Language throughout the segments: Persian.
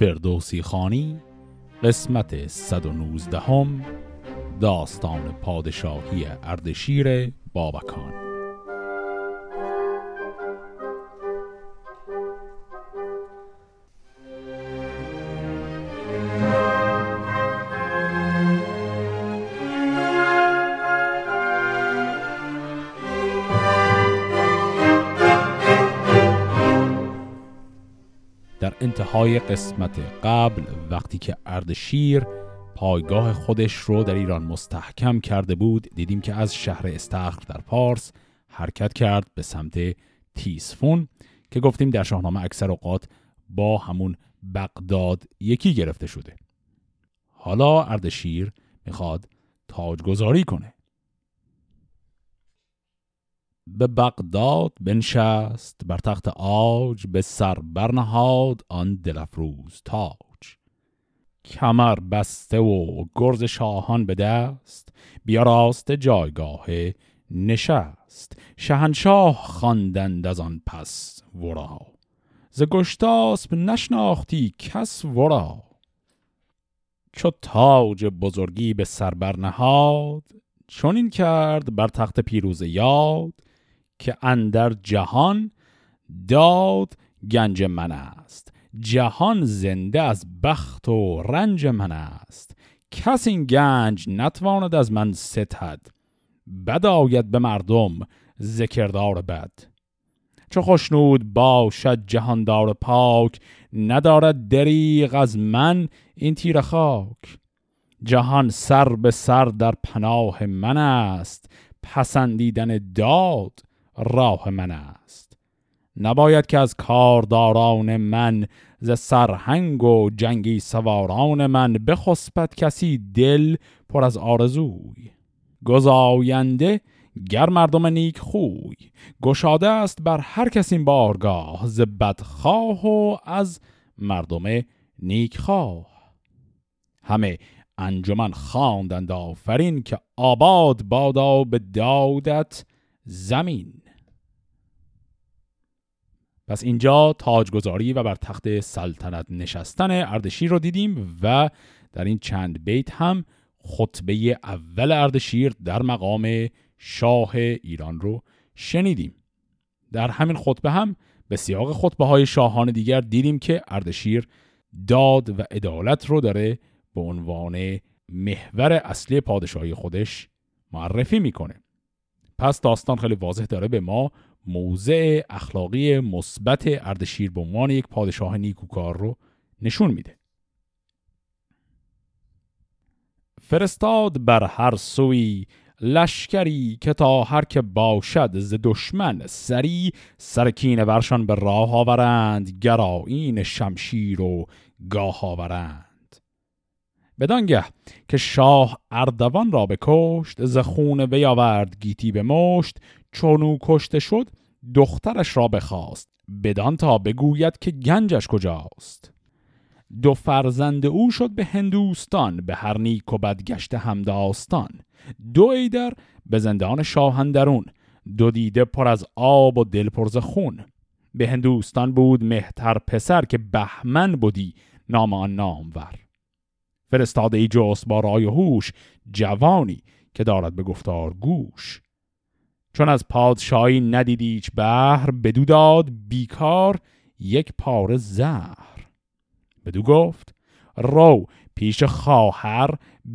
فردوسی خانی قسمت 119 هم داستان پادشاهی اردشیر بابکان. انتهای قسمت قبل وقتی که اردشیر پایگاه خودش رو در ایران مستحکم کرده بود دیدیم که از شهر استخر در پارس حرکت کرد به سمت تیسفون که گفتیم در شاهنامه اکثر اوقات با همون بغداد یکی گرفته شده. حالا اردشیر می‌خواد تاجگذاری کنه. به بغداد بنشست بر تخت آج به سر برنهاد آن دلفروز تاج. کمر بسته و گرز شاهان به دست بیا راست جایگاه نشست. شهنشاه خواندند از آن پس ورا. ز گشتاسب نشناختی کس ورا. چو تاج بزرگی به سر برنهاد چون این کرد بر تخت پیروز یاد. که اندر جهان داد گنج من است. جهان زنده از بخت و رنج من است. کس این گنج نتواند از من ستد. بد آید به مردم ذکردار بد. چو خوشنود باشد جهاندار پاک ندارد دریغ از من این تیر خاک. جهان سر به سر در پناه من است. پسندیدن داد راه من است. نباید که از کارداران من ز سرهنگ و جنگی سواران من بخسبت کسی دل پر از آرزوی. گزاینده گر مردم نیک خوی گشاده است بر هر کسی این بارگاه ز بدخواه و از مردم نیک خواه. همه انجمن خواندند آفرین که آباد بادا به دادت زمین. پس اینجا تاجگذاری و بر تخت سلطنت نشستن اردشیر رو دیدیم و در این چند بیت هم خطبه اول اردشیر در مقام شاه ایران رو شنیدیم. در همین خطبه هم به سیاق خطبه های شاهان دیگر دیدیم که اردشیر داد و عدالت رو داره به عنوان محور اصلی پادشاهی خودش معرفی می‌کنه. پس داستان خیلی واضح داره به ما موضع اخلاقی مثبت اردشیر به عنوان یک پادشاه نیکوکار رو نشون میده. فرستاد بر هر سوی لشکری که تا هر که باشد ز دشمن سری سرکین ورشان به راه آورند گرایین شمشیر و گاه آورند. بدانگه که شاه اردوان را بکشت ز خون بیاورد گیتی به مشت چونو کشته شد دخترش را بخواست. بدان تا بگوید که گنجش کجاست. دو فرزند او شد به هندوستان به هر نیک و بد گشته همداستان دو ایدر به زندان شاهندرون دو دیده پر از آب و دل پرز خون. به هندوستان بود مهتر پسر که بهمن بودی نام آن نامور. فرستاده ای جست با رای هوش جوانی که دارد به گفتار گوش. چون از پادشاهی ندیدی هیچ بهر بدو داد بیکار یک پاره زهر. بدو گفت رو پیش خواهر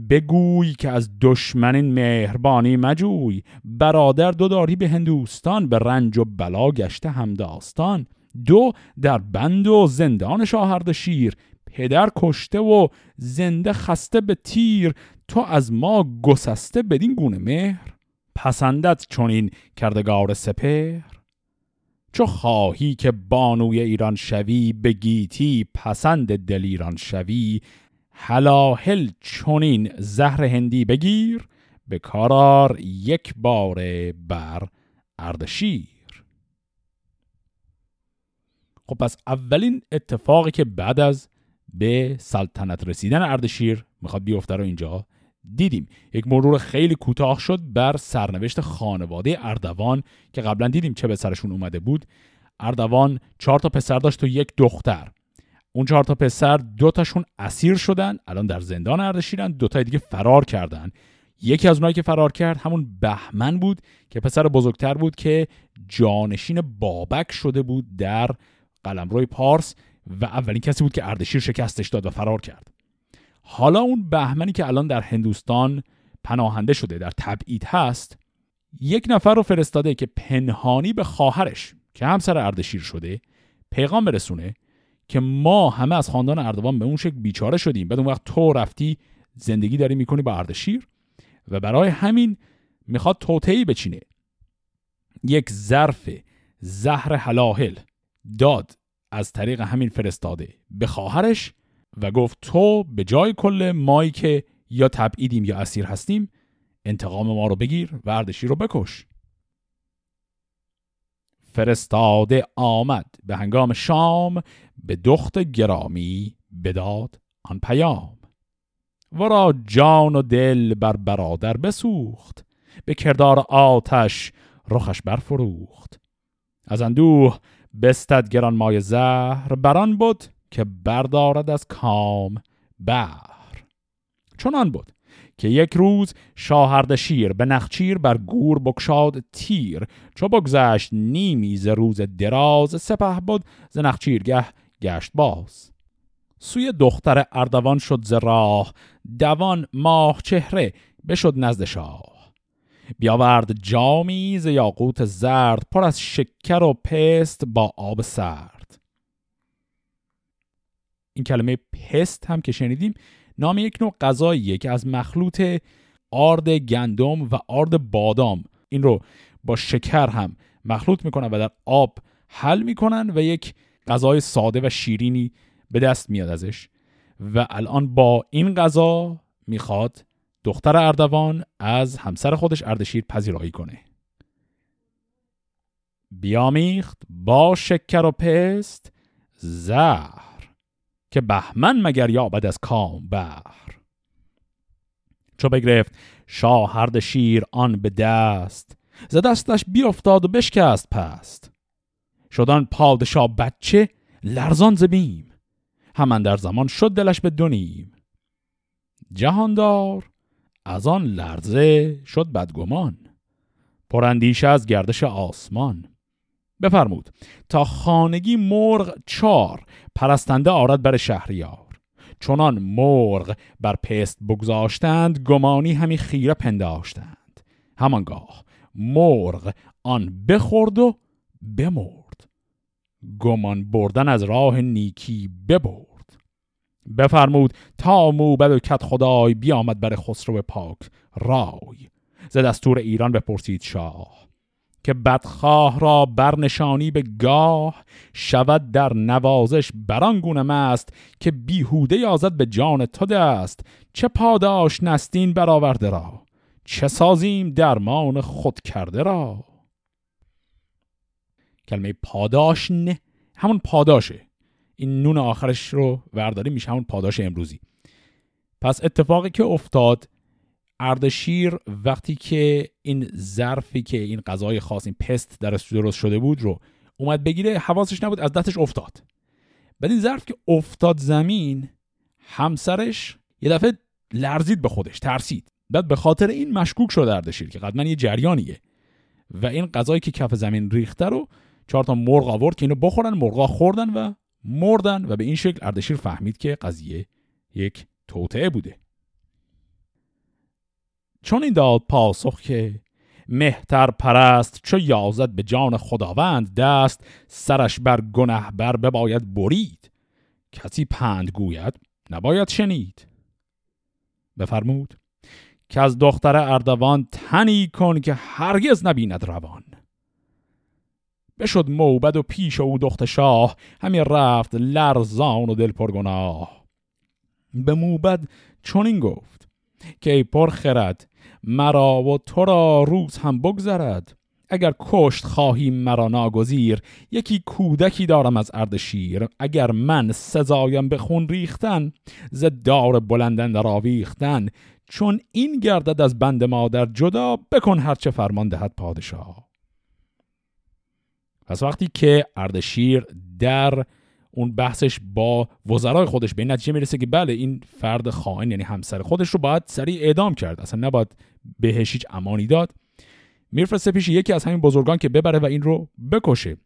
بگوی که از دشمن مهربانی مجوی. برادر دو داری به هندوستان به رنج و بلا گشته همداستان دو در بند و زندان شاهرد شیر. پدر کشته و زنده خسته به تیر. تو از ما گسسته بدین گونه مهر. پسندت چونین کردگار سپر چو خواهی که بانوی ایران شوی به گیتی پسند دل ایران شوی. هلاهل چونین زهر هندی بگیر به کارار یک بار بر اردشیر خب پس اولین اتفاقی که بعد از به سلطنت رسیدن اردشیر می‌خواد بیفته رو اینجا. دیدیم. یک مرور خیلی کوتاه شد بر سرنوشت خانواده اردوان که قبلا دیدیم چه به سرشون اومده بود. اردوان چهار تا پسر داشت و یک دختر. اون چهار تا پسر دو تاشون اسیر شدن الان در زندان اردشیرن دو تای دیگه فرار کردن. یکی از اونایی که فرار کرد همون بهمن بود که پسر بزرگتر بود که جانشین بابک شده بود در قلمروی پارس و اولین کسی بود که اردشیر شکستش داد و فرار کرد. حالا اون بهمنی که الان در هندوستان پناهنده شده در تبعید هست یک نفر رو فرستاده که پنهانی به خواهرش که همسر اردشیر شده پیغام برسونه که ما همه از خاندان اردوان به اون شکل بیچاره شدیم. بعد اون وقت تو رفتی زندگی داری می‌کنی با اردشیر و برای همین می‌خواد توتهی بچینه. یک ظرف زهر حلاهل داد از طریق همین فرستاده به خواهرش و گفت تو به جای کل مایی که یا تبعیدیم یا اسیر هستیم انتقام ما رو بگیر و اردشیر رو بکش. فرستاده آمد به هنگام شام به دخت گرامی بداد آن پیام. ورا جان و دل بر برادر بسوخت به کردار آتش رخش برفروخت. از اندوه بستد گران مای زهر بران بود که بردارد از کام بر چنان بود که یک روز شاهرد شیر به نخچیر بر گور بکشاد تیر. چو بگذشت نیمی ز روز دراز سپه بود ز نخچیرگه گشت باز. سوی دختر اردوان شد ز راه دوان ماه چهره بشد نزد شاه. بیاورد جامی ز یاقوت زرد پر از شکر و پست با آب سرد. این کلمه پست هم که شنیدیم نام یک نوع غذاییه که از مخلوط آرد گندم و آرد بادام. این رو با شکر هم مخلوط می‌کنن و در آب حل می‌کنن و یک غذای ساده و شیرینی به دست میاد ازش. و الان با این غذا می‌خواد دختر اردوان از همسر خودش اردشیر پذیرایی کنه. بیامیخت با شکر و پست. زهر. که بهمن مگر یابد از کام بهر چو بگرفت شاه هرد شیر آن به دست ز دستش بیافتاد و بشکست پست. شدان پادشاه بچه لرزان زبیم همان در زمان شد دلش به دونیم جهاندار از آن لرزه شد بدگمان پراندیشه از گردش آسمان. بفرمود. تا خانگی مرغ چار پرستنده آرد بر شهریار. چونان مرغ بر پست بگذاشتند گمانی همی خیره پنداشتند. همانگاه مرغ آن بخورد و بمرد. گمان بردن از راه نیکی ببرد. بفرمود تا موبد و کت خدای بیامد بر خسرو پاک رای. ز دستور ایران بپرسید شاه. که بدخواه را برنشانی به گاه شود در نوازش بران گونه مست که بیهوده یازد به جان تو دست. چه پاداش نستین برآورده را؟ چه سازیم درمان خود کرده را؟ کلمه پاداش نه همون پاداشه. این نون آخرش رو ورداری میشه همون پاداش امروزی. پس اتفاقی که افتاد اردشیر وقتی که این ظرفی که این غذای خاص این پست درش درست شده بود رو اومد بگیره حواسش نبود از دستش افتاد. بعد این ظرف که افتاد زمین همسرش یه دفعه لرزید به خودش ترسید. بعد به خاطر این مشکوک شد اردشیر که قدما یه جریانیه. و این غذایی که کف زمین ریخته رو چهار تا مرغ آورد که اینو بخورن مرغا خوردن و مردن. و به این شکل اردشیر فهمید که قضیه یک توطعه بوده. چون این داد پاسخ که مهتر پرست چو یازد به جان خداوند دست سرش بر گنه بر بباید برید. کسی پند گوید نباید شنید. بفرمود که از دختر اردوان تنی کن که هرگز نبیند روان. بشد موبد و پیش او دخت شاه همی رفت لرزان و دل پرگناه به موبد چنین گفت که ای پر خرد مرا و تو را روز هم بگذرد. اگر کشت خواهی مرا ناگزیر یکی کودکی دارم از اردشیر اگر من سزایم به خون ریختن ز دار بلندن در آویختن. چون این گردد از بند مادر جدا بکن هرچه فرمان دهد پادشاه. پس وقتی که اردشیر در اون بحثش با وزرای خودش به نتیجه می‌رسه که بله این فرد خائن یعنی همسر خودش رو باید سریع اعدام کرد. اصلا نباید بهش هیچ امانی داد. میفرسته پیش یکی از همین بزرگان که ببره و این رو بکشه.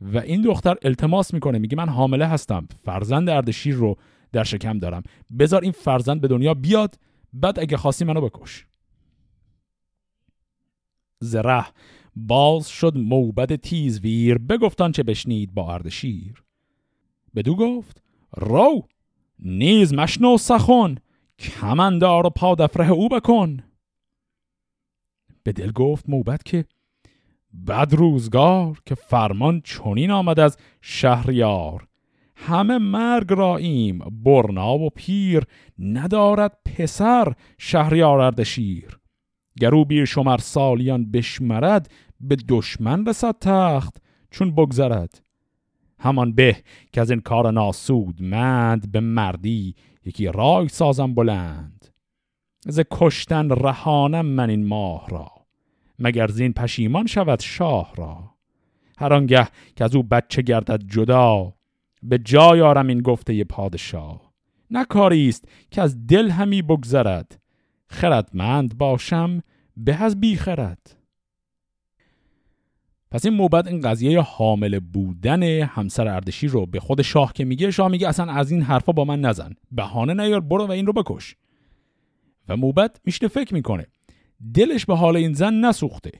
و این دختر التماس می‌کنه میگه من حامله هستم فرزند اردشیر رو در شکم دارم. بذار این فرزند به دنیا بیاد بعد اگه خواستی منو بکش. زره باز شد موبد تیزویر بگفتان چه بشنید با اردشیر بدو گفت رو نیز مشنو سخن کمندار و پادفره او بکن. به دل گفت موبت که بد روزگار که فرمان چنین آمد از شهریار. همه مرگ راییم برنا و پیر ندارد پسر شهریار اردشیر. گرو بیر شمر سالیان بشمرد به دشمن رسد تخت چون بگذرد. همان به که از این کار ناسود مند به مردی یکی رای سازم بلند. ز کشتن رهانم من این ماه را. مگر زین پشیمان شود شاه را؟ هر آنگه که از او بچه گردد جدا به جای آرم این گفته پادشاه. نه کاری است که از دل همی بگذرد. خردمند باشم به از بی خرد. پس این موبت این قضیه حامل بودن همسر اردشیر رو به خود شاه که میگه شاه میگه اصلا از این حرفا با من نزن. بهانه نیار برو و این رو بکش. و موبت میشته فکر می‌کنه. دلش به حال این زن نسوخته.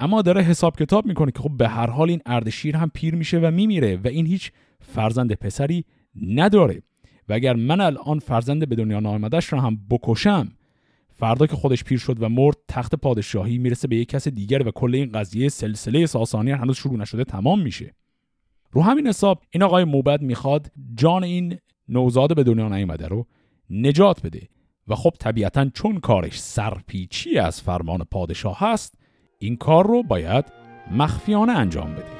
اما داره حساب کتاب می‌کنه که خب به هر حال این اردشیر هم پیر میشه و میمیره و این هیچ فرزند پسری نداره. و اگر من الان فرزند به دنیا نامدش رو هم بکشم فردا که خودش پیر شد و مرد تخت پادشاهی می‌رسه به یک کس دیگر و کل این قضیه سلسله ساسانی هنوز شروع نشده تمام میشه. رو همین حساب این آقای موبد می‌خواد جان این نوزاد به دنیا نیامده رو نجات بده. و خب طبیعتا چون کارش سرپیچی از فرمان پادشاه هست این کار رو باید مخفیانه انجام بده.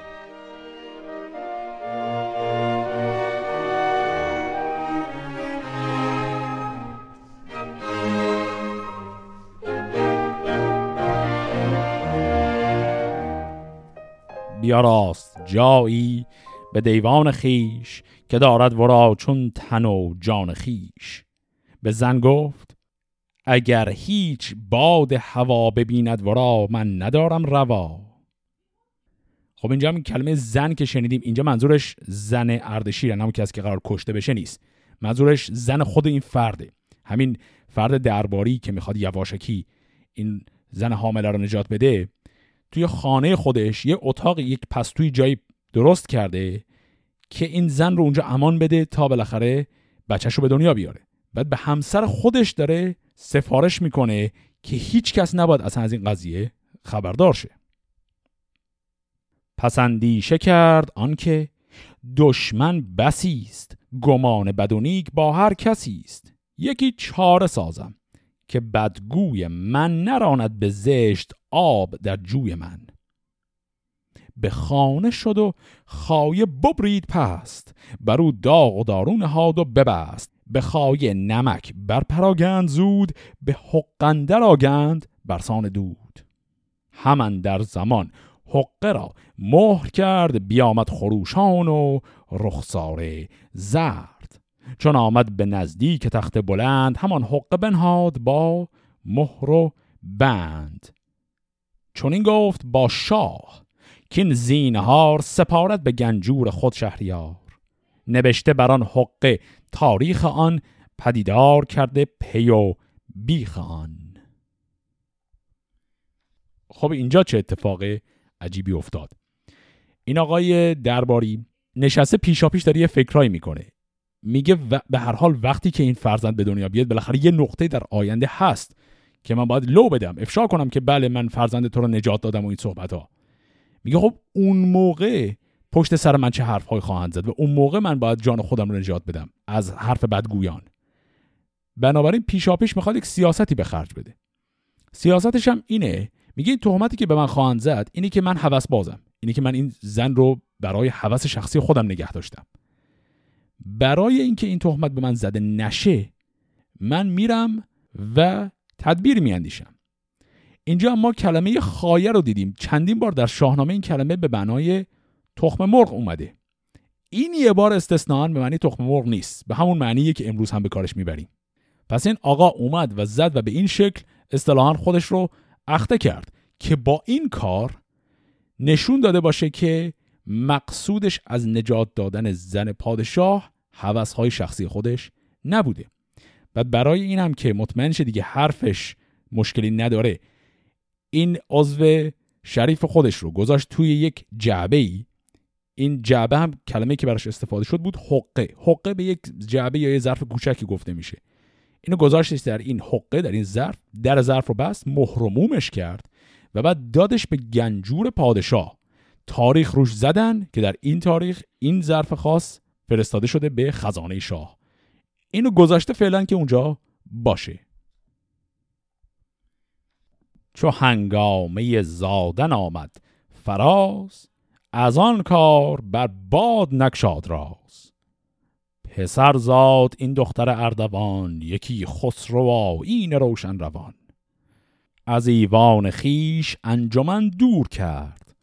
بیاراست جایی به دیوان خیش که دارد ورا چون تن و جان خیش. به زن گفت اگر هیچ باد هوا ببیند ورا من ندارم روا. خب اینجا این کلمه زن که شنیدیم اینجا منظورش زن اردشیر همون کسی که قرار کشته بشه نیست. منظورش زن خود این فرده. همین فرد درباری که می‌خواد یواشکی این زن حامله رو نجات بده توی خانه خودش یه اتاق یک پستوی جایی درست کرده که این زن رو اونجا امان بده تا بالاخره بچهش رو به دنیا بیاره. بعد به همسر خودش داره سفارش می‌کنه که هیچ کس نباید اصلا از این قضیه خبردار شه. پسندیشه کرد آنکه دشمن بسی است گمان بدونیک با هر کسی است. یکی چاره سازم که بدگوی من نراند به زشت آب در جوی من. به خانه شد و خایه ببرید پست برو داغ و دارون هاد و ببست. به خایه نمک بر پراگند زود به حقندر آگند برسان دود. همان در زمان حقه را مهر کرد بیامد خروشان و رخسار زرد. چون آمد به نزدیک تخت بلند همان حقه بنهاد با مهر و بند. چون این گفت با شاه که زینهار سپارت به گنجور خود شهریار. نوشته بر آن حقه تاریخ آن پدیدار کرده پی و بیخ آن. خب اینجا چه اتفاق عجیبی افتاد؟ این آقای درباری نشسته پیشا پیش داره یه فکرایی می‌کنه. میگه به هر حال وقتی که این فرزند به دنیا بیاد بالاخره یه نقطه در آینده هست که من باید لو بدم. افشا کنم که بله من فرزند تو رو نجات دادم و این صحبت ها میگه خب اون موقع پشت سر من چه حرف های خواهند زد و اون موقع من باید جان خودم رو نجات بدم از حرف بدگویان. بنابراین پیشاپیش می‌خواد یک سیاستی به خرج بده. سیاستش هم اینه میگه این تهمتی که به من خواهند زد اینی که من هوس بازم. اینی که من این زن رو برای هوس شخصی خودم نگه داشتم. برای اینکه این تهمت به من زده نشه من میرم و تدبیر میاندیشم. اینجا ما کلمه خایه رو دیدیم. چندین بار در شاهنامه این کلمه به بنای تخم مرغ اومده. این یه بار استثنان به معنی تخم مرغ نیست. به همون معنیه که امروز هم به کارش می‌بریم. پس این آقا اومد و زد و به این شکل اصطلاحا خودش رو اخته کرد که با این کار نشون داده باشه که مقصودش از نجات دادن زن پادشاه حوثهای شخصی خودش نبوده. بعد برای این هم که مطمئن شه دیگه حرفش مشکلی نداره این عضو شریف خودش رو گذاشت توی یک جعبه ای این جعبه هم کلمه که براش استفاده شد بود حقه. حقه به یک جعبه یا یه ظرف کوچکی گفته میشه. اینو گذاشتش در این حقه در این ظرف در ظرف رو بست مهرمومش کرد و بعد دادش به گنجور پادشاه. تاریخ روش زدن که در این تاریخ این ظرف خاص فرستاده شده به خزانه شاه. اینو گذاشته فعلا که اونجا باشه. چو هنگامه زادن آمد فراز از آن کار بر باد نکشاد راز. پسر زاد این دختر اردوان یکی خسرو این روشن روان. از ایوان خیش انجمن دور کرد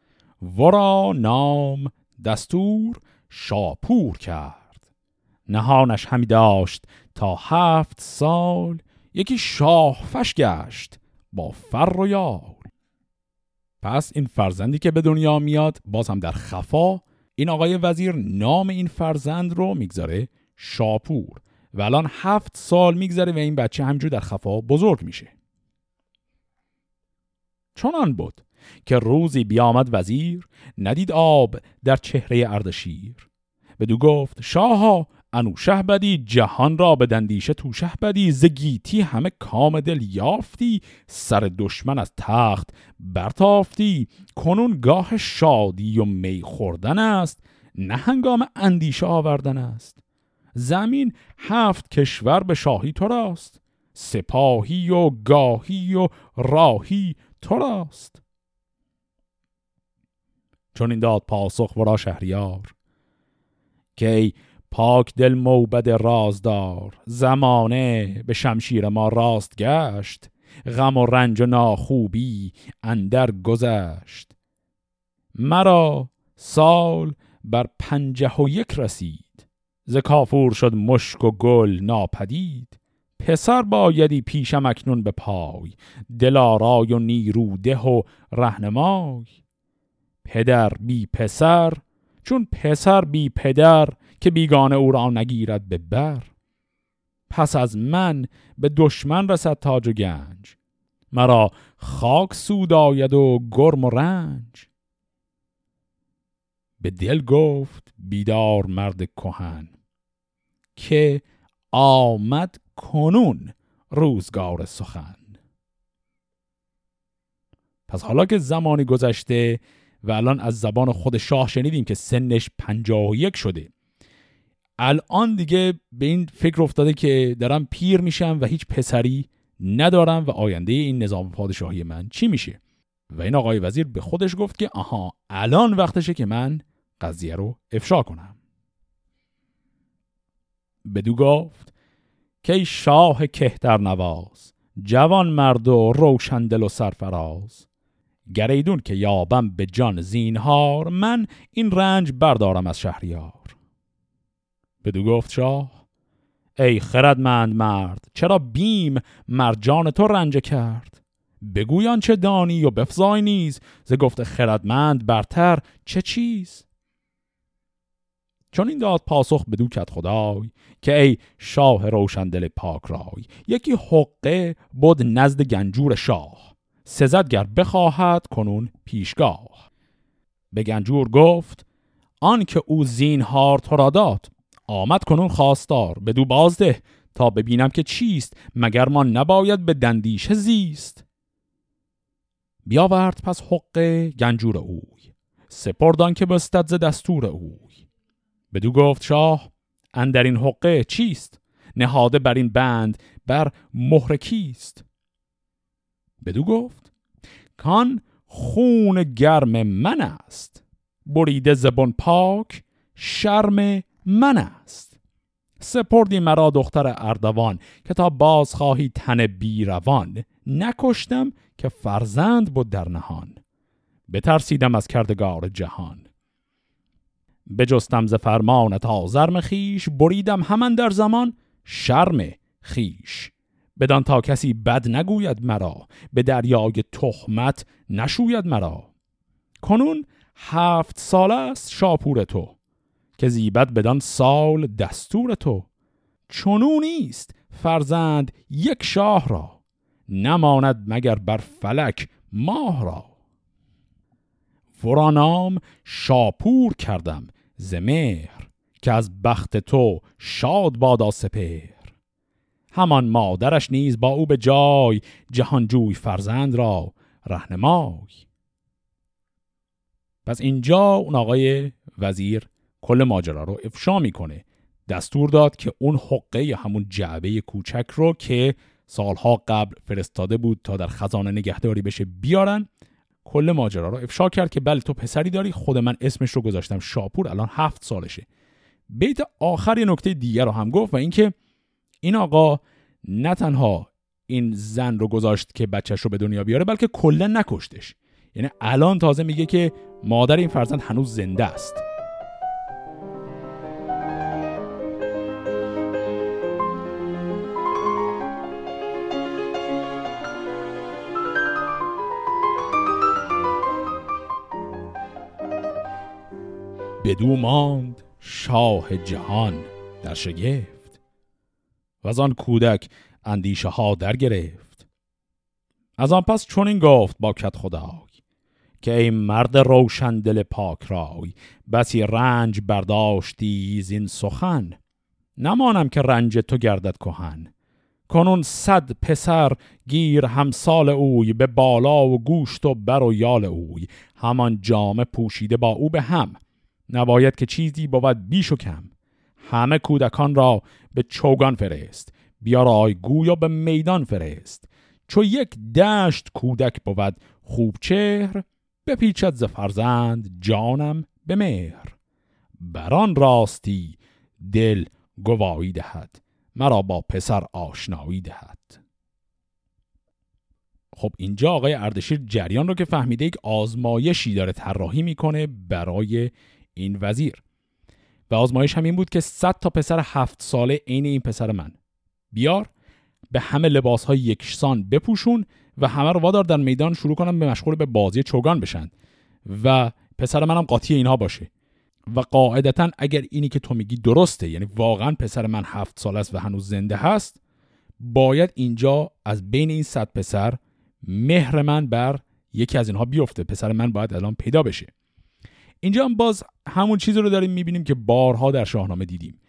ورا نام دستور شاپور کرد. نهانش همی داشت تا هفت سال یکی شاه فش گشت با فر و یال پس این فرزندی که به دنیا میاد باز هم در خفا این آقای وزیر نام این فرزند رو می‌گذاره شاپور و الان هفت سال میگذره و این بچه همجور در خفا بزرگ میشه. چنان بود که روزی بیامد وزیر ندید آب در چهره اردشیر. بدو گفت شاها انو شه بدی جهان را به دندیشه تو شه بدی زگیتی همه کام دل یافتی سر دشمن از تخت برتافتی. کنون گاه شادی و می خوردن است نه هنگام اندیشه آوردن است. زمین هفت کشور به شاهی تو راست سپاهی و گاهی و راهی تو راست. چون این داد پاسخ ورا شهریار که پاک دل موبد رازدار زمانه به شمشیر ما راست گشت غم و رنج و ناخوبی اندر گذشت. مرا سال بر پنجه و یک رسید ز کافور شد مشک و گل ناپدید. پسر بایدی پیشم اکنون به پای دلارای و نیروده و رهنمای. پدر بی پسر چون پسر بی پدر که بیگانه او را نگیرد به بر. پس از من به دشمن رسد تاج و گنج. مرا خاک سود آید و گرم و رنج. به دل گفت بیدار مرد کهن که آمد کنون روزگار سخن. پس حالا که زمانی گذشته و الان از زبان خود شاه شنیدیم که سنش پنجاه و یک شده الان دیگه به این فکر افتاده که دارم پیر میشم و هیچ پسری ندارم و آینده این نظام پادشاهی من چی میشه؟ و این آقای وزیر به خودش گفت که آها الان وقتشه که من قضیه رو افشا کنم. بدو گفت که شاه کهتر نواز جوان مرد و روشندل و سرفراز. گریدون که یابم به جان زینهار من این رنج بردارم از شهریار. بدو گفت شاه ای خردمند مرد چرا بیم مرجان تو رنج کرد؟ بگویان چه دانی و بفزای نیز ز گفت خردمند برتر چه چیز؟ چون این داد پاسخ بدو کت خدای که ای شاه روشندل پاک رای یکی حقه بود نزد گنجور شاه سزد گر بخواهد کنون پیشگاه. به گنجور گفت آن که او زینهار تو را داد آمد کنون خواستار. بدو بازده تا ببینم که چیست مگر ما نباید به دندیش زیست. بیاورد پس حقه گنجور اوی سپردان که بستد ز دستور اوی. بدو گفت شاه اندر این حقه چیست؟ نهاده بر این بند بر مهر کیست؟ بدو گفت کان خون گرم من است. بریده زبون پاک شرم من است. سپردی مرا دختر اردوان که تا باز خواهی تن بیروان. نکشتم که فرزند بود در نهان. بترسیدم از کردگار جهان. بجستم ز فرمان تا زرم خیش بریدم همان در زمان شرم خیش بدان تا کسی بد نگوید مرا به دریای تخمت نشوید مرا. کنون هفت سال است شاپور تو. که زیبت بدان سال دستور تو. چونو نیست فرزند یک شاه را نماند مگر بر فلک ماه را. ورانام شاپور کردم زمهر که از بخت تو شاد بادا سپر همان مادرش نیز با او به جای جهانجوی فرزند را رهنمای. پس اینجا اون آقای وزیر کل ماجرا رو افشا می‌کنه. دستور داد که اون حقه یا همون جعبه کوچک رو که سالها قبل فرستاده بود تا در خزانه نگهداری بشه بیارن کل ماجرا رو افشا کرد که بله تو پسری داری خود من اسمش رو گذاشتم شاپور الان هفت سالشه. بیت آخر یه نکته دیگر رو هم گفت و اینکه این آقا نه تنها این زن رو گذاشت که بچهش رو به دنیا بیاره بلکه کلا نکشتش. یعنی الان تازه میگه که مادر این فرزند هنوز زنده است. بدو ماند شاه جهان در شگفت و از آن کودک اندیشه ها در گرفت. از آن پس چون این گفت با کت خدای که ای مرد روشن دل پاک رای بسی رنج برداشتی زین سخن. نمانم که رنج تو گردد کهن. کنون صد پسر گیر همسال اوی به بالا و گوشت و بر و یال اوی. همان جامه پوشیده با او به هم. نباید که چیزی بود بیش و کم. همه کودکان را به چوگان فرست. بیارای گوی و به میدان فرست. چو یک دشت کودک بود خوب چهر بپیچد ز فرزند جانم به مهر. بران راستی دل گواهی دهد مرا با پسر آشنایی دهد. خب اینجا آقای اردشیر جریان رو که فهمیده یک آزمایشی داره طراحی می‌کنه برای این وزیر. و آزمایش هم این بود که 100 تا پسر هفت ساله عین این پسر من بیار به همه لباس های یکسان بپوشون و همه رو وادار در میدان شروع کنم به مشغول به بازی چوگان بشن و پسر منم قاطی اینها باشه. و قاعدتا اگر اینی که تو میگی درسته یعنی واقعا پسر من هفت سال است و هنوز زنده هست باید اینجا از بین این صد پسر مهر من بر یکی از اینها بیفته. پسر من باید الان پیدا بشه. اینجا هم باز همون چیزی رو داریم می‌بینیم که بارها در شاهنامه دیدیم.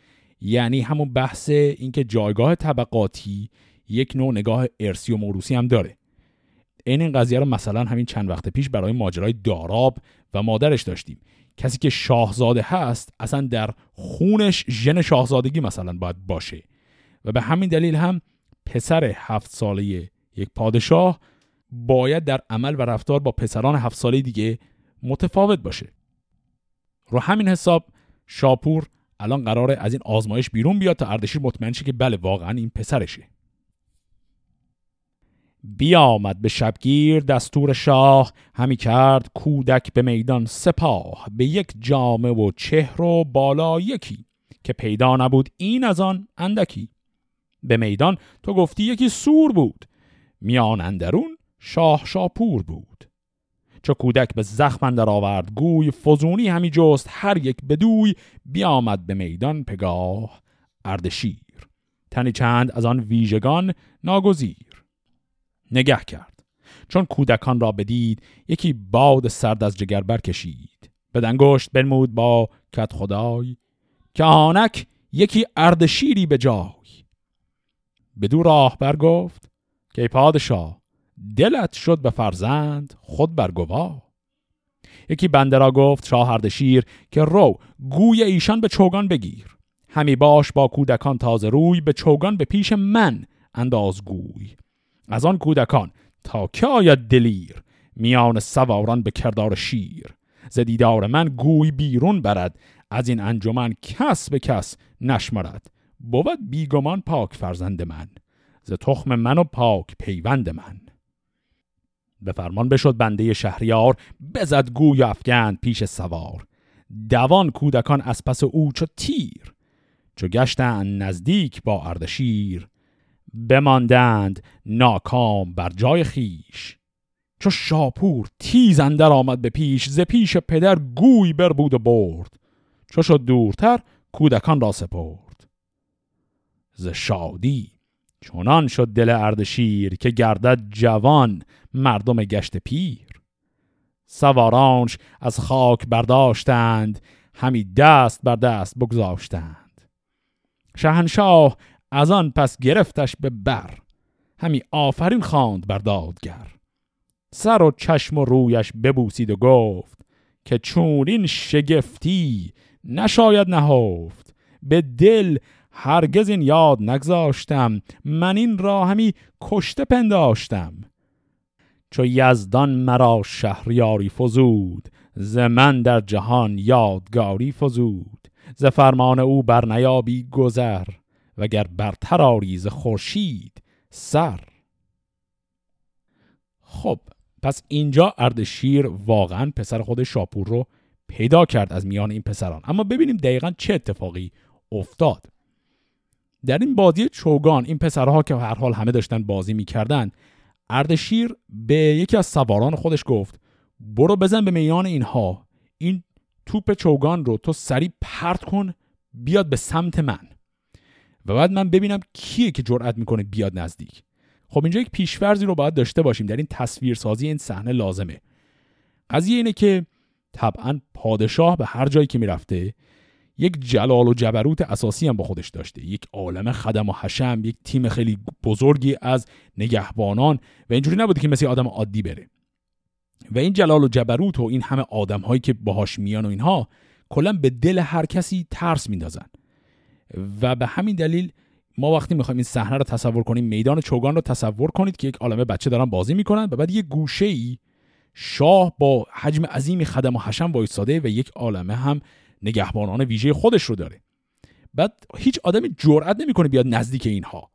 یعنی همون بحث اینکه جایگاه طبقاتی یک نوع نگاه ارسی و موروسی هم داره. این این قضیه رو مثلا همین چند وقت پیش برای ماجرای داراب و مادرش داشتیم. کسی که شاهزاده هست اصلا در خونش ژن شاهزادگی مثلا باید باشه. و به همین دلیل هم پسر هفت ساله یک پادشاه باید در عمل و رفتار با پسران هفت ساله دیگه متفاوت باشه. رو همین حساب شاپور الان قراره از این آزمایش بیرون بیاد تا اردشیر مطمئن شه که بله واقعا این پسرشه. بیامد به شبگیر دستور شاه همی کرد کودک به میدان سپاه به یک جامه و چهر و بالا یکی که پیدا نبود این از آن اندکی. به میدان تو گفتی یکی سور بود میان اندرون شاه شاپور بود. چو کودک به زخم در آورد. گوی فزونی همی جست. هر یک بدوی بیامد به میدان پگاه. اردشیر. تنی چند از آن ویژگان ناگزیر. نگه کرد. چون کودکان را بدید یکی باد سرد از جگر برکشید. به دنگشت بنمود با کت خدای که آنک یکی اردشیری به جای. بدو راه برگفت که پادشاه دلت شد به فرزند خود برگوا یکی بنده را گفت شاه اردشیر که رو گوی ایشان به چوگان بگیر. همی باش با کودکان تازه روی به چوگان به پیش من انداز گوی. از آن کودکان تا که آید دلیر؟ میان سواران به کردار شیر. ز دیدار من گوی بیرون برد از این انجمن کس به کس نشمرد. بود بیگمان پاک فرزند من ز تخم من و پاک پیوند من. به فرمان بشد بنده شهریار بزد گوی افگند پیش سوار. دوان کودکان از پس او چو تیر چو گشتند نزدیک با اردشیر. بماندند ناکام بر جای خیش چو شاپور تیز اندر آمد به پیش ز پیش پدر گوی بر بود و برد. چو شد دورتر کودکان را سپرد. ز شادی چنان شد دل اردشیر که گردد جوان مردم گشت پیر. سوارانش از خاک برداشتند همی دست بر دست بگذاشتند. شهنشاه از آن پس گرفتش به بر همی آفرین خواند بر دادگر. سر و چشم و رویش ببوسید و گفت که چون این شگفتی نشاید نهفت به دل هرگز این یاد نگذاشتم. من این را همی کشته پنداشتم. چو یزدان مرا شهریاری فزود ز من در جهان یادگاری فزود. ز فرمان او بر نیابی گذر وگر برتر آری ز خورشید سر. خب پس اینجا اردشیر واقعا پسر خود شاپور رو پیدا کرد از میان این پسران. اما ببینیم دقیقا چه اتفاقی افتاد. در این بازی چوگان این پسرها که هر حال همه داشتن بازی می‌کردن اردشیر به یکی از سواران خودش گفت برو بزن به میان اینها این توپ چوگان رو تو سریع پرت کن بیاد به سمت من. و بعد من ببینم کیه که جرأت می‌کنه بیاد نزدیک. خب اینجا یک پیشفرزی رو باید داشته باشیم در این تصویرسازی این صحنه لازمه. قضیه اینه که طبعا پادشاه به هر جایی که می‌رفته یک جلال و جبروت اساسی هم با خودش داشته. یک عالم خدم و حشم یک تیم خیلی بزرگی از نگهبانان. و اینجوری نبوده که مثل آدم عادی بره. و این جلال و جبروت و این همه آدم هایی که باهاش میان و اینها کلا به دل هر کسی ترس میندازن. و به همین دلیل ما وقتی می‌خوایم این صحنه رو تصور کنیم میدان چوگان رو تصور کنید که یک عالمه بچه دارن بازی می‌کنن و بعد یه گوشه ای شاه با حجم عظیمی خدم و حشم وایساده و یک عالمه هم نگهبانان ویژه خودش رو داره. بعد هیچ آدمی جرئت نمی‌کنه بیاد نزدیک اینها.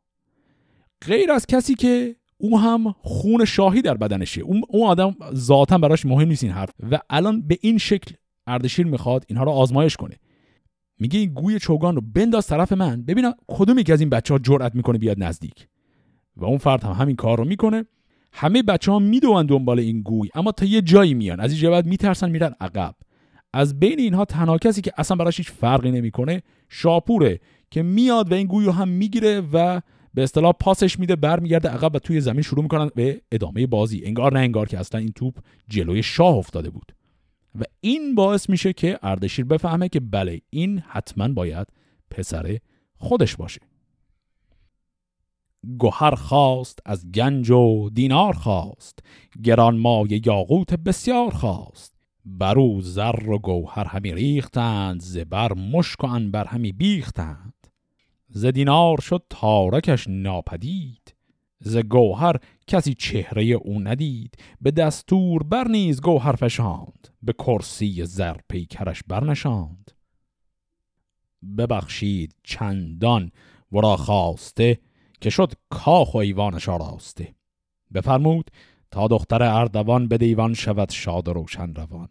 غیر از کسی که او هم خون شاهی در بدنشه. اون آدم ذاتا براش مهم نیست این حرف. و الان به این شکل اردشیر می‌خواد اینها رو آزمایش کنه. میگه این گوی چوگان رو بنداز طرف من. ببینم کدوم یکی از این بچه ها جرأت می‌کنه بیاد نزدیک. و اون فرد هم همین کار رو می‌کنه. همه بچه ها می‌دونن دنبال این گوی اما تا یه جایی میان. از این جواد میترسن میرن عقب. از بین اینها تنها کسی که اصلا براش هیچ فرقی نمی‌کنه شاپوره که میاد و این گویو هم می‌گیره و به اصطلاح پاسش میده برمیگرده عقب و توی زمین شروع می‌کنن به ادامه بازی. انگار نه انگار که اصلا این توپ جلوی شاه افتاده بود. و این باعث میشه که اردشیر بفهمه که بله این حتما باید پسر خودش باشه. گوهر خواست از گنج و دینار خواست. گران مایه یاقوت بسیار خواست. برو زر و گوهر همی ریختند زبر مشک و انبر همی بیختند. ز دینار شد تارکش ناپدید ز گوهر کسی چهره او ندید. به دستور بر نیز گوهر فشاند به کرسی زر پیکرش برنشاند ببخشید چندان ورا خواسته که شد کاخ و ایوانش آراسته. بفرمود تا دختر اردوان به دیوان شود شاد و روشن روان.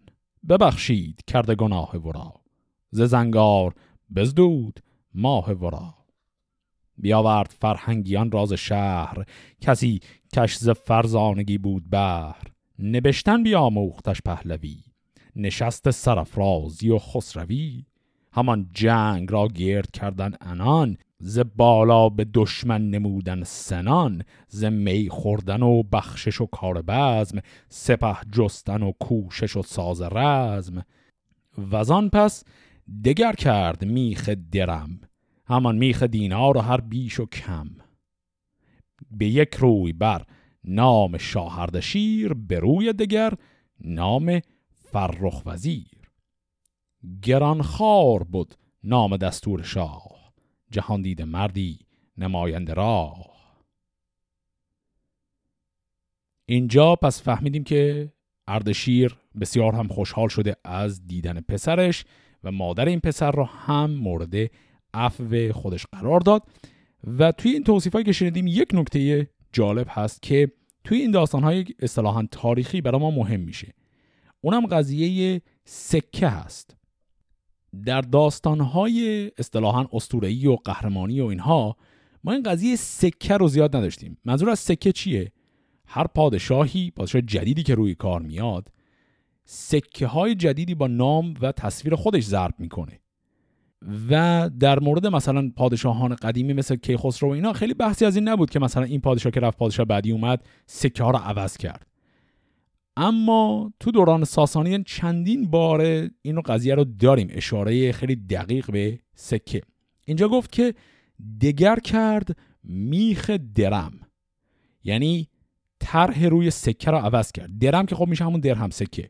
ببخشید کرده گناه ورا. ز زنگار بزدود ماه ورا. بیاورد فرهنگیان راز شهر. کسی کش ز فرزانگی بود بهر. نبشتن بیاموختش پهلوی. نشست سرفرازی و خسروی. همان جنگ را گرد کردن انان ز بالا به دشمن نمودن سنان ز می خوردن و بخشش و کار بزم سپه جستن و کوشش و ساز رزم. وزان پس دگر کرد میخ درم همان میخ دینار و هر بیش و کم. به یک روی بر نام شاهردشیر به روی دگر نام فرخ وزیر. گرانخوار بود نام دستور شاه. جهان دیده مردی نماینده راه. اینجا پس فهمیدیم که اردشیر بسیار هم خوشحال شده از دیدن پسرش و مادر این پسر را هم مورد عفو خودش قرار داد و توی این توصیف که شنیدیم یک نکته جالب هست که توی این داستان های اصطلاحا تاریخی برای ما مهم میشه. اونم قضیه سکه هست. در داستانهای اصطلاحا اسطوره‌ای و قهرمانی و اینها ما این قضیه سکه رو زیاد نداشتیم. منظور از سکه چیه؟ هر پادشاهی پادشاه جدیدی که روی کار میاد سکه های جدیدی با نام و تصویر خودش ضرب می‌کنه. و در مورد مثلا پادشاهان قدیمی مثل کیخسرو و اینا خیلی بحثی از این نبود که مثلا این پادشاه که رفت پادشاه بعدی اومد سکه ها رو عوض کرد. اما تو دوران ساسانی چندین بار اینو قضیه رو داریم. اشاره خیلی دقیق به سکه. اینجا گفت که دگر کرد میخ درم. یعنی طرح روی سکه رو عوض کرد. درم که خب میشه همون درهم سکه.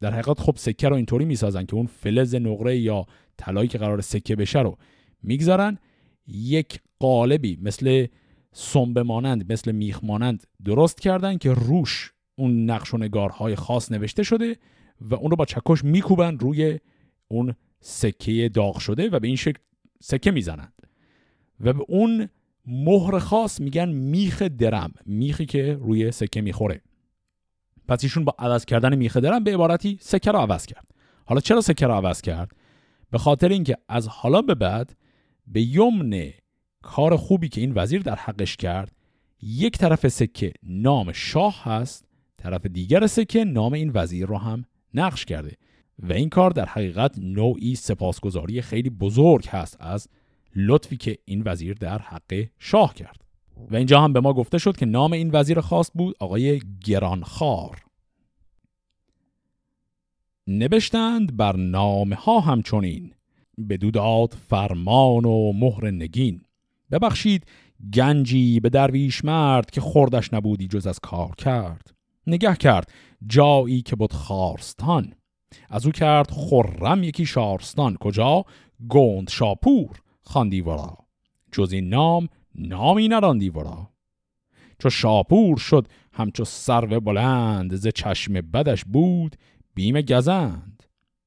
در حقیقت خب سکه رو اینطوری می‌سازن که اون فلز نقره یا طلایی که قرار سکه بشه رو می‌گذارن. یک قالبی مثل سنبه مانند مثل میخ مانند درست کردن که روش اون نقش و نگارهای خاص نوشته شده و اون رو با چکش میکوبن روی اون سکه داغ شده و به این شکل سکه می‌زنند. و به اون مهر خاص میگن میخ درم میخی که روی سکه می‌خوره. پس ایشون با عوض کردن میخ درم به عبارتی سکه رو عوض کرد. حالا چرا سکه رو عوض کرد؟ به خاطر اینکه از حالا به بعد به یمن کار خوبی که این وزیر در حقش کرد یک طرف سکه نام شاه هست طرف دیگر سکه نام این وزیر رو هم نقش کرده و این کار در حقیقت نوعی سپاسگزاری خیلی بزرگ هست از لطفی که این وزیر در حق شاه کرد. و اینجا هم به ما گفته شد که نام این وزیر خاص بود آقای گرانخار نبشتند بر نامه ها همچنین. به داد فرمان و مهر نگین. ببخشید گنجی به درویش مرد که خوردش نبودی جز از کار کرد. نگه کرد. جایی که بود خارستان. از او کرد خرم یکی شارستان. کجا؟ گوند شاپور. خواندی ورا جز این نام نامی نراندی ورا چو شاپور شد همچو سرو بلند ز چشم بدش بود بیم گزند.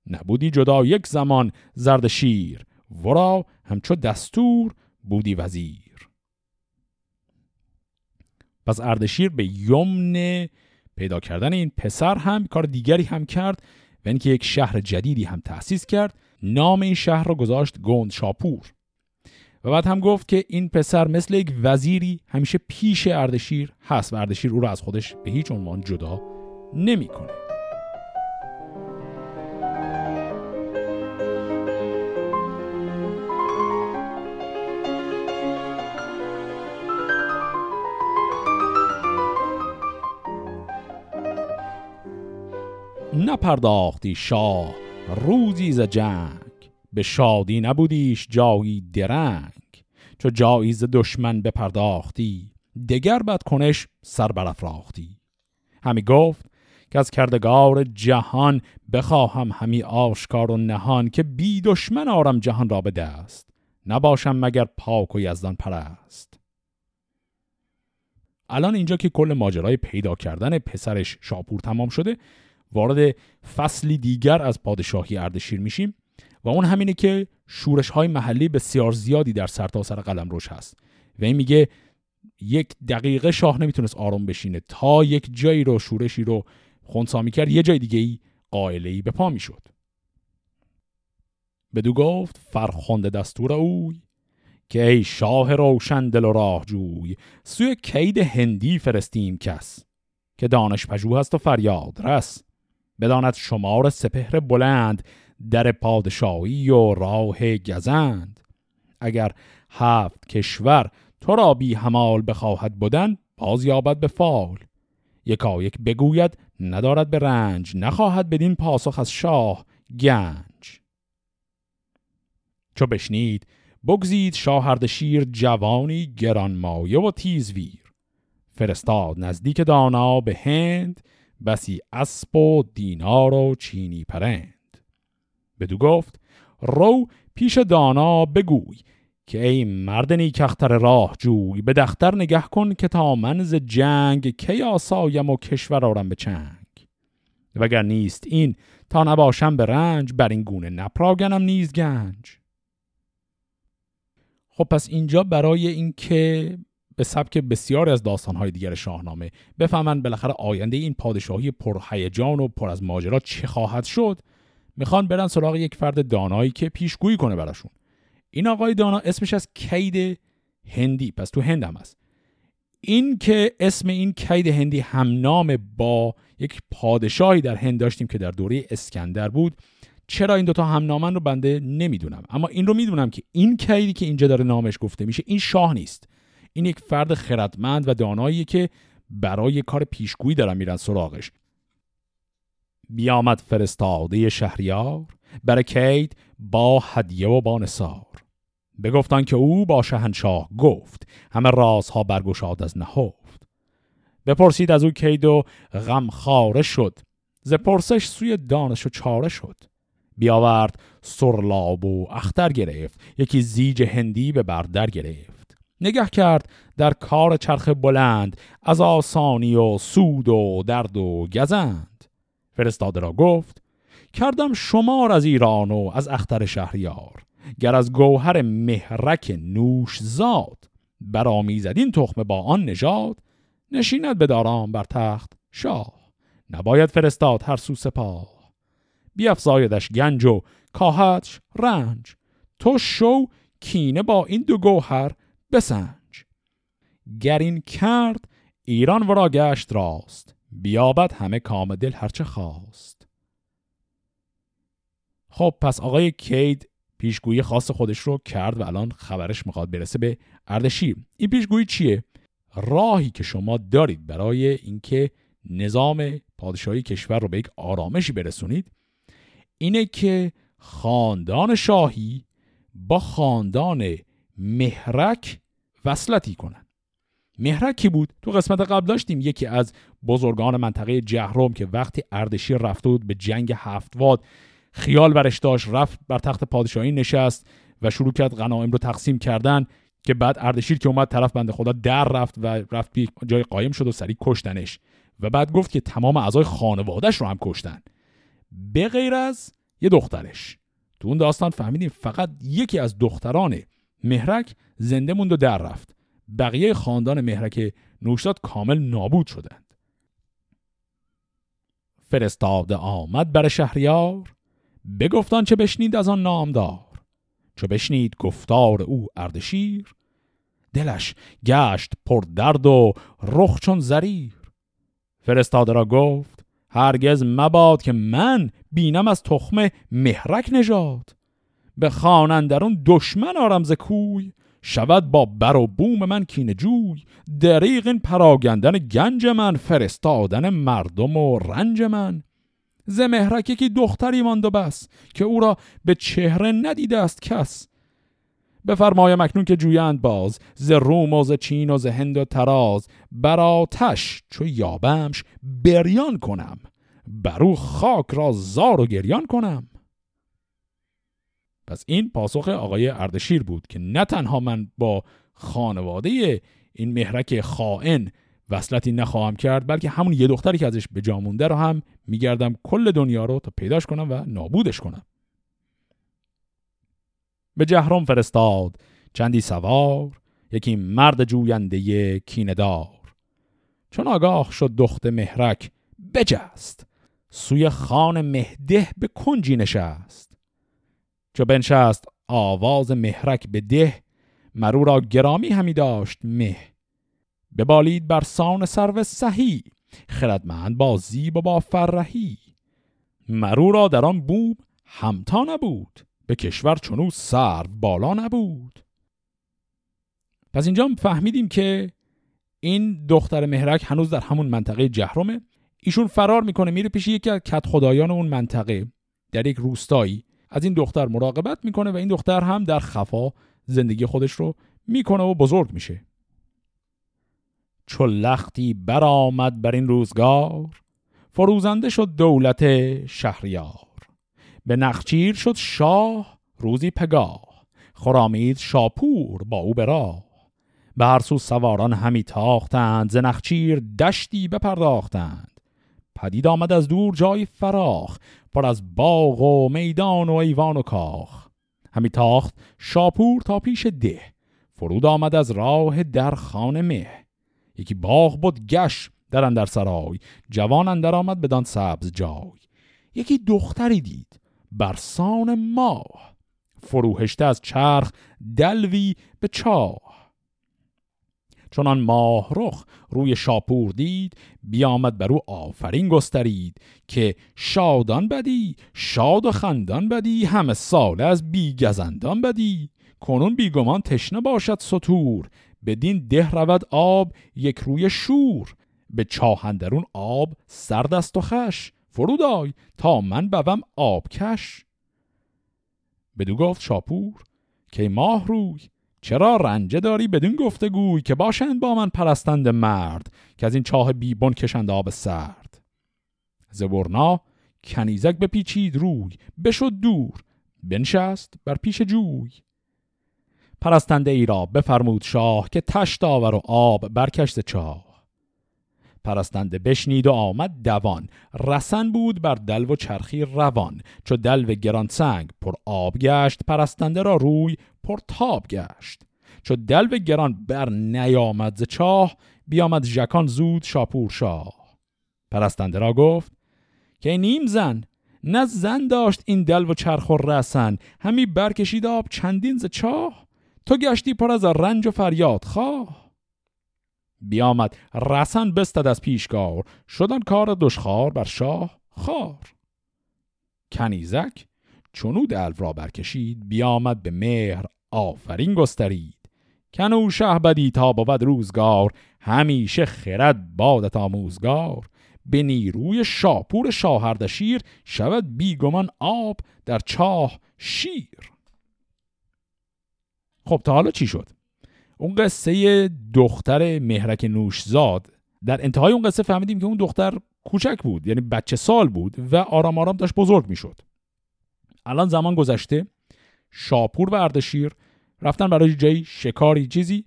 نبودی جدا یک زمان زرد شیر. ورا همچو دستور بودی وزیر. پس اردشیر به یمن پیدا کردن این پسر هم کار دیگری هم کرد و اینکه یک شهر جدیدی هم تأسیس کرد نام این شهر را گذاشت گوند شاپور و بعد هم گفت که این پسر مثل یک وزیری همیشه پیش اردشیر هست و اردشیر او را از خودش به هیچ عنوان جدا نمی‌کنه. نپرداختی شاه روزی ز جنگ. به شادی نبودیش جایی درنگ. چو جایی ز دشمن بپرداختی دگر بد کنش سر برافراختی. همی گفت که از کردگار جهان بخواهم همی آشکار و نهان که بی دشمن آرم جهان را به دست. نباشم مگر پاک و یزدان پرست. الان اینجا که کل ماجرای پیدا کردن پسرش شاپور تمام شده وارد فصلی دیگر از پادشاهی اردشیر میشیم و اون همینه که شورش های محلی بسیار زیادی در سرتاسر سر قلم روش هست. و این میگه یک دقیقه شاه نمی‌تونست آروم بشینه تا یک جایی رو شورشی رو خونسا کرد یه جای دیگه ای قائله به پا می‌شد. بدو گفت فرخنده دستور اوی که ای شاه روشن دل و راه جوی سوی کید هندی فرستیم کس که دانش پژوه هست و فریاد رس. بداند شمار سپهر بلند در پادشاهی و راه گزند. اگر هفت کشور تو را بی همال بخواهد بودن باز یابد به فال. یکا یک بگوید ندارد به رنج نخواهد بدین پاسخ از شاه گنج. چو بشنید بگزید شاه شیر جوانی گرانمایه و تیزویر. فرستاد نزدیک دانا به هند بسی اسب و دینار و چینی پرند. بدو گفت رو پیش دانا بگوی که ای مرد نیکختر راه جوی به دختر نگه کن که تا من ز جنگ کی آسایم و کشور آرم به چنگ. وگر نیست این تا نباشم به رنج بر این گونه نپراگنم نیز گنج. خب پس اینجا برای اینکه به سبک بسیاری از داستانهای دیگر شاهنامه. بفهمن بالاخره آینده این پادشاهی پرهیجان و پر از ماجرا چه خواهد شد؟ می‌خوان برن سراغ یک فرد دانایی که پیشگویی کنه براشون. این آقای دانا اسمش از کید هندی پس تو هند هم هست. این که اسم این کید هندی همنام با یک پادشاهی در هند داشتیم که در دوره اسکندر بود چرا این دوتا همنامن رو بنده نمی‌دونم. اما این رو می‌دونم که این کیدی که اینجا داره نامش گفته میشه این شاه نیست. این یک فرد خردمند و دانایی که برای کار پیشگویی دارن میرن سراغش. بیامد فرستاده شهریار بر کید با هدیه و با نسار بگفتن که او با شهنشاه گفت همه رازها برگشاد از نهفت. بپرسید از او کید و غم خاره شد. ز پرسش سوی دانش و چاره شد. بیاورد سرلاب و اختر گرفت. یکی زیج هندی به بردر گرفت. نگه کرد در کار چرخ بلند از آسانی و سود و درد و گزند. فرستاده را گفت کردم شمار از ایران و از اختر شهریار گر از گوهر مهرک نوش زاد. برآمیزد این تخمه با آن نژاد نشیند به دارام بر تخت شاه. نباید فرستاد هر سو سپاه. بیافزایدش گنج و کاهتش رنج. تو شو کینه با این دو گوهر بسنج. گر این کرد ایران ورا گشت راست. بیابد همه کام دل هرچه خواست. خب پس آقای کید پیشگویی خاص خودش رو کرد و الان خبرش می‌خواد برسه به اردشیر. این پیشگویی چیه؟ راهی که شما دارید برای اینکه نظام پادشاهی کشور رو به یک آرامشی برسونید اینه که خاندان شاهی با خاندان مهرک وصلتی کنن. مهرک کی بود؟ تو قسمت قبل داشتیم. یکی از بزرگان منطقه جهرم که وقتی اردشیر رفته بود به جنگ هفتواد خیال برش داشت رفت بر تخت پادشاهی نشست و شروع کرد غنایم رو تقسیم کردن که بعد اردشیر که اومد طرف بنده خدا در رفت و رفت به جای قایم شد و سریع کشتنش. و بعد گفت که تمام اعضای خانوادهش رو هم کشتن. به غیر از یه دخترش. تو اون داستان فهمیدیم فقط یکی از دختران مهرک زنده موند و در رفت. بقیه خاندان مهرک نوشتاد کامل نابود شدند. فرستاده آمد بر شهریار بگفتان چه بشنید از آن نامدار. چو بشنید گفتار او اردشیر. دلش گشت پر درد و رخ چون زریر. فرستاده را گفت هرگز مباد که من بینم از تخم مهرک نژاد. به خانندرون دشمن آرم ز کوی شود با بر و بوم من کین جوی. دریغ این پراگندن گنج من فرستادن مردم و رنج من. ز مهرک یکی دختری ماند و بس که او را به چهره ندیده است کس. بفرمایم اکنون که جویند باز ز روم و ز چین و ز هند و تراز بر آتش چو یابمش بریان کنم. برو خاک را زار و گریان کنم. پس این پاسخ آقای اردشیر بود که نه تنها من با خانواده این مهرک خائن وصلتی نخواهم کرد بلکه همون یه دختری که ازش به جامونده رو هم میگردم کل دنیا رو تا پیداش کنم و نابودش کنم. به جهرم فرستاد چندی سوار یکی مرد جوینده کیندار چون آگاه شد دخت مهرک بجست. سوی خان مهده به کنجی نشست. چو بنشست آواز مهرک به ده مرو را گرامی همی داشت مه. ببالید بر سان سرو سهی خردمند با زیب و با فرهی مرو را در آن بوم همتا نبود به کشور چونو سرو بالا نبود. پس اینجا فهمیدیم که این دختر مهرک هنوز در همون منطقه جهرمه. ایشون فرار می‌کنه میره پیش یکی از کت خدایان اون منطقه. در یک روستایی. از این دختر مراقبت می‌کنه و این دختر هم در خفا زندگی خودش رو می‌کنه و بزرگ میشه. چو لختی برآمد بر این روزگار فروزنده شد دولت شهریار. به نخچیر شد شاه روزی پگاه خرامید شاپور با او به راه. به هر سو سواران همی تاختند ز نخچیر دشتی بپرداختند. پدید آمد از دور جای فراخ پر از باغ و میدان و ایوان و کاخ. همی تاخت شاپور تا پیش ده فرود آمد از راه در خانه مه. یکی باغ بود گش در اندر سرای جوان اندر آمد بدان سبز جای. یکی دختری دید برسان ماه فروهشته از چرخ دلوی به چاه. چنان ماه رخ روی شاپور دید بیامد بر او آفرین گسترید که شادان بدی شاد و خندان بدی همه سال از بیگزندان بدی. کنون بیگمان تشنه باشد سطور بدین ده رود آب یک روی شور. به چاهندرون آب سرد است و خش فرودای تا من بوم آبکش بدو گفت شاپور که ماه روی چرا رنجه داری بدون گفتگوی که باشند با من پرستند مرد که از این چاه بیبون کشند آب سرد؟ زبرنا کنیزک بپیچید روی بشد دور بنشست بر پیش جوی. پرستنده ای را بفرمود شاه که تشت آور و آب برکشت چاه. پرستنده بشنید و آمد دوان رسن بود بر دلو و چرخی روان. چو دلو گران سنگ پر آب گشت پرستنده را روی پر تاب گشت. چو دلو گران بر نیامد ز چاه بیامد ژکان زود شاپور شاه. پرستنده را گفت که نیم زن؟ نه زن داشت این دلو و چرخ و رسن همی برکشید آب چندین ز چاه تو گشتی پر از رنج و فریاد خواه. بیامد رسن بستد از پیشگار شدن کار دشخار بر شاه خار کنیزک چونو دلو را برکشید بیامد به مهر آفرین گسترید. کنو شه بدی تا بود روزگار همیشه خرد بادت آموزگار. به نیروی شاپور شاهردشیر شود بیگمان آب در چاه شیر. خب تا حالا چی شد؟ اون قصه دختر مهرک نوشزاد در انتهای اون قصه فهمیدیم که اون دختر کوچک بود یعنی بچه سال بود و آرام آرام داشت بزرگ می‌شد. الان زمان گذشته. شاپور و اردشیر رفتن برای جایی شکاری چیزی.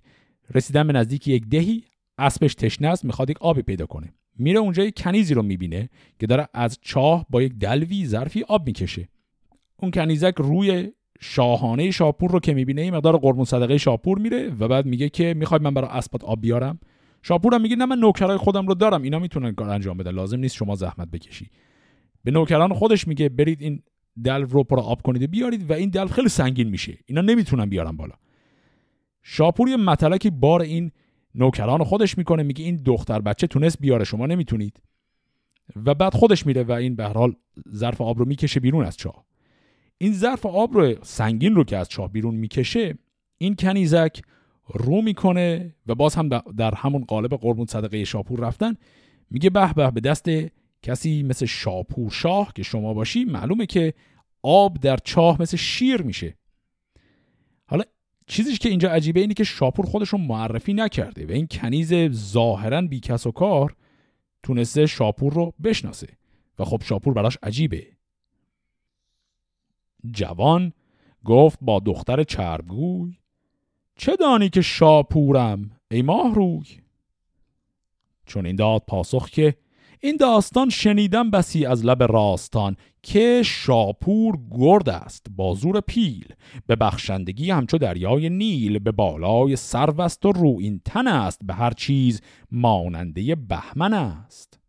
رسیدن به نزدیک یک دهی. اسبش تشنه است می‌خواد یک آبی پیدا کنه. میره اونجا یک کنیزی رو می‌بینه که داره از چاه با یک دلوی ظرفی آب می‌کشه. اون کنیزک روی شاهانه شاپور رو که می‌بینه این مقدار قربون صدقه شاپور میره و بعد میگه که می‌خوای من برای اسبات آب بیارم. شاپورم میگه نه من نوکرای خودم رو دارم. اینا می‌تونن کار انجام بدن. لازم نیست شما زحمت بکشی. به نوکران خودش میگه برید این دلو رو پر آب کنید بیارید و این دلو خیلی سنگین میشه. اینا نمی‌تونن بیارم بالا. شاپور یه مطلقی بار این نوکران خودش می‌کنه میگه این دختر بچه تونست بیاره شما نمی‌تونید. و بعد خودش میره و این به حال ظرف آب رو می‌کشه بیرون از چاه. این ظرف آب رو سنگین رو که از چاه بیرون می‌کشه این کنیزک رو می‌کنه و باز هم در همون قالب قربون صدقه شاپور رفتن میگه به به به دست کسی مثل شاپور شاه که شما باشی معلومه که آب در چاه مثل شیر میشه. حالا چیزیش که اینجا عجیبه اینه که شاپور خودش رو معرفی نکرده و این کنیز ظاهرا بیکس و کار تونسته شاپور رو بشناسه و خب شاپور براش عجیبه. جوان گفت با دختر چربگوی چه دانی که شاپورم؟ ای ماه روی چون این داد پاسخ که این داستان شنیدم بسی از لب راستان که شاپور گرد است با زور پیل. به بخشندگی همچو دریای نیل به بالای سروست و رو این تن است به هر چیز ماننده بهمن است.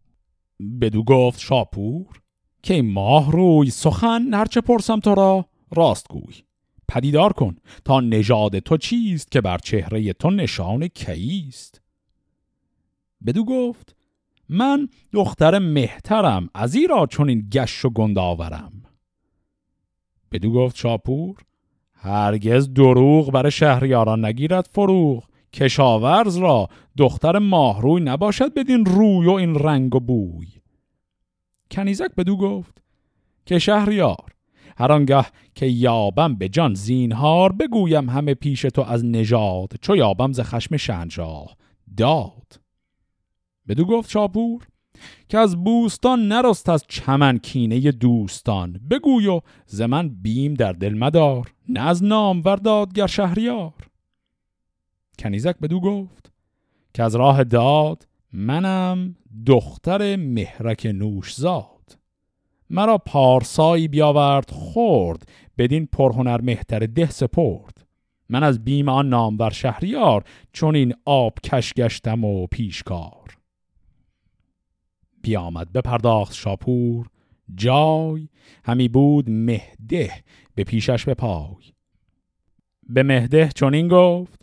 بدو گفت شاپور که ماه روی سخن هرچه پرسم تو را راست گوی. پدیدار کن تا نژاد تو چیست که بر چهره تو نشان کیست. بدو گفت من دختر مهترم از ایرا چون این گش و گند آورم. بدو گفت شاپور هرگز دروغ برای شهریاران نگیرد فروغ. کشاورز را دختر ماهروی نباشد بدین روی و این رنگ و بوی. کنیزک بدو گفت که شهریار هر آنگه که یابم به جان زینهار بگویم همه پیش تو از نژاد چو یابم ز خشم شنجاه داد. بدو گفت شاپور که از بوستان نرست از چمن کینه دوستان. بگوی و ز من بیم در دل مدار نه از نام وردادگر شهریار. کنیزک بدو گفت که از راه داد منم دختر مهرک نوشزاد. مرا پارسایی بیاورد خورد بدین پرهنر مهتر ده سپرد. من از بیم آن نامور شهریار چون این آب کش گشتم و پیشکار. بیامد بپرداخت شاپور. جای همی بود مهده به پیشش به پای. به مهده چنین گفت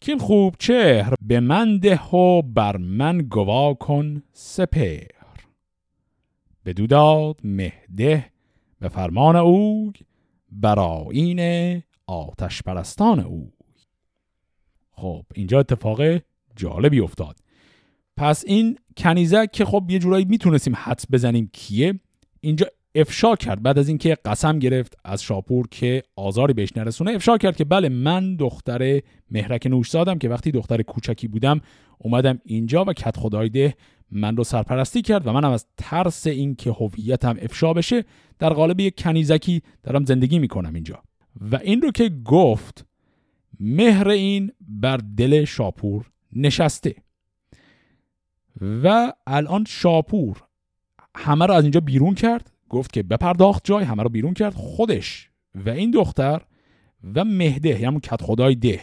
کین خوب چهر به من ده و بر من گوا کن سپر بدو داد مهده به فرمان اوی برایین آتش پرستان اوی. خب اینجا اتفاق جالبی افتاد. پس این کنیزک که خب یه جورایی می‌تونستیم حدس بزنیم کیه اینجا افشا کرد. بعد از اینکه قسم گرفت از شاپور که آزاری بهش نرسونه افشا کرد که بله من دختر مهرک نوشزادم که وقتی دختر کوچکی بودم اومدم اینجا و کت خدایده من رو سرپرستی کرد و منم از ترس اینکه هویتم افشا بشه در قالب یک کنیزکی دارم زندگی می‌کنم اینجا. و این رو که گفت مهر این بر دل شاپور نشسته. و الان شاپور همه رو از اینجا بیرون کرد گفت که بپرداخت جای همه رو بیرون کرد خودش و این دختر و مهده یعنی کت خدای ده.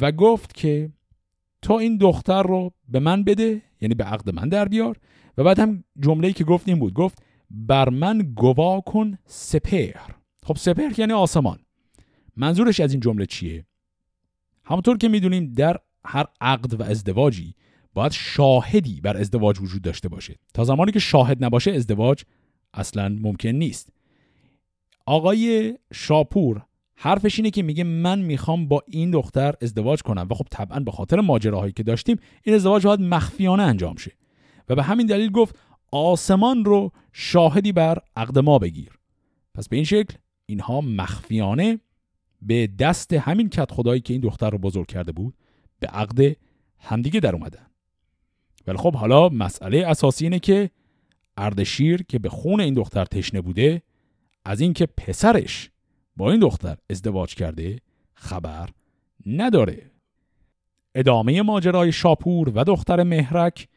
و گفت که تو این دختر رو به من بده یعنی به عقد من در بیار. و بعد هم جمله‌ای که گفت این بود گفت بر من گوا کن سپهر. خب سپهر یعنی آسمان. منظورش از این جمله چیه؟ همونطور که می‌دونیم در هر عقد و ازدواجی باید شاهدی بر ازدواج وجود داشته باشه. تا زمانی که شاهد نباشه ازدواج اصلا ممکن نیست. آقای شاپور حرفش اینه که میگه من می‌خوام با این دختر ازدواج کنم. و خب طبعا به خاطر ماجراهایی که داشتیم این ازدواج باید مخفیانه انجام شه. و به همین دلیل گفت آسمان رو شاهدی بر عقد ما بگیر. پس به این شکل اینها مخفیانه به دست همین کت خدایی که این دختر رو بزرگ کرده بود به عقد همدیگه در اومدن. ولی خب حالا مسئله اساسی اینه که اردشیر که به خون این دختر تشنه بوده از اینکه پسرش با این دختر ازدواج کرده خبر نداره. ادامه ماجرای شاپور و دختر مهرک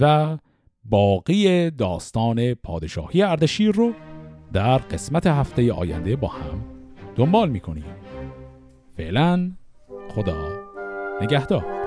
و باقی داستان پادشاهی اردشیر رو در قسمت هفته آینده با هم دنبال می‌کنیم. فعلا خدا نگهدار.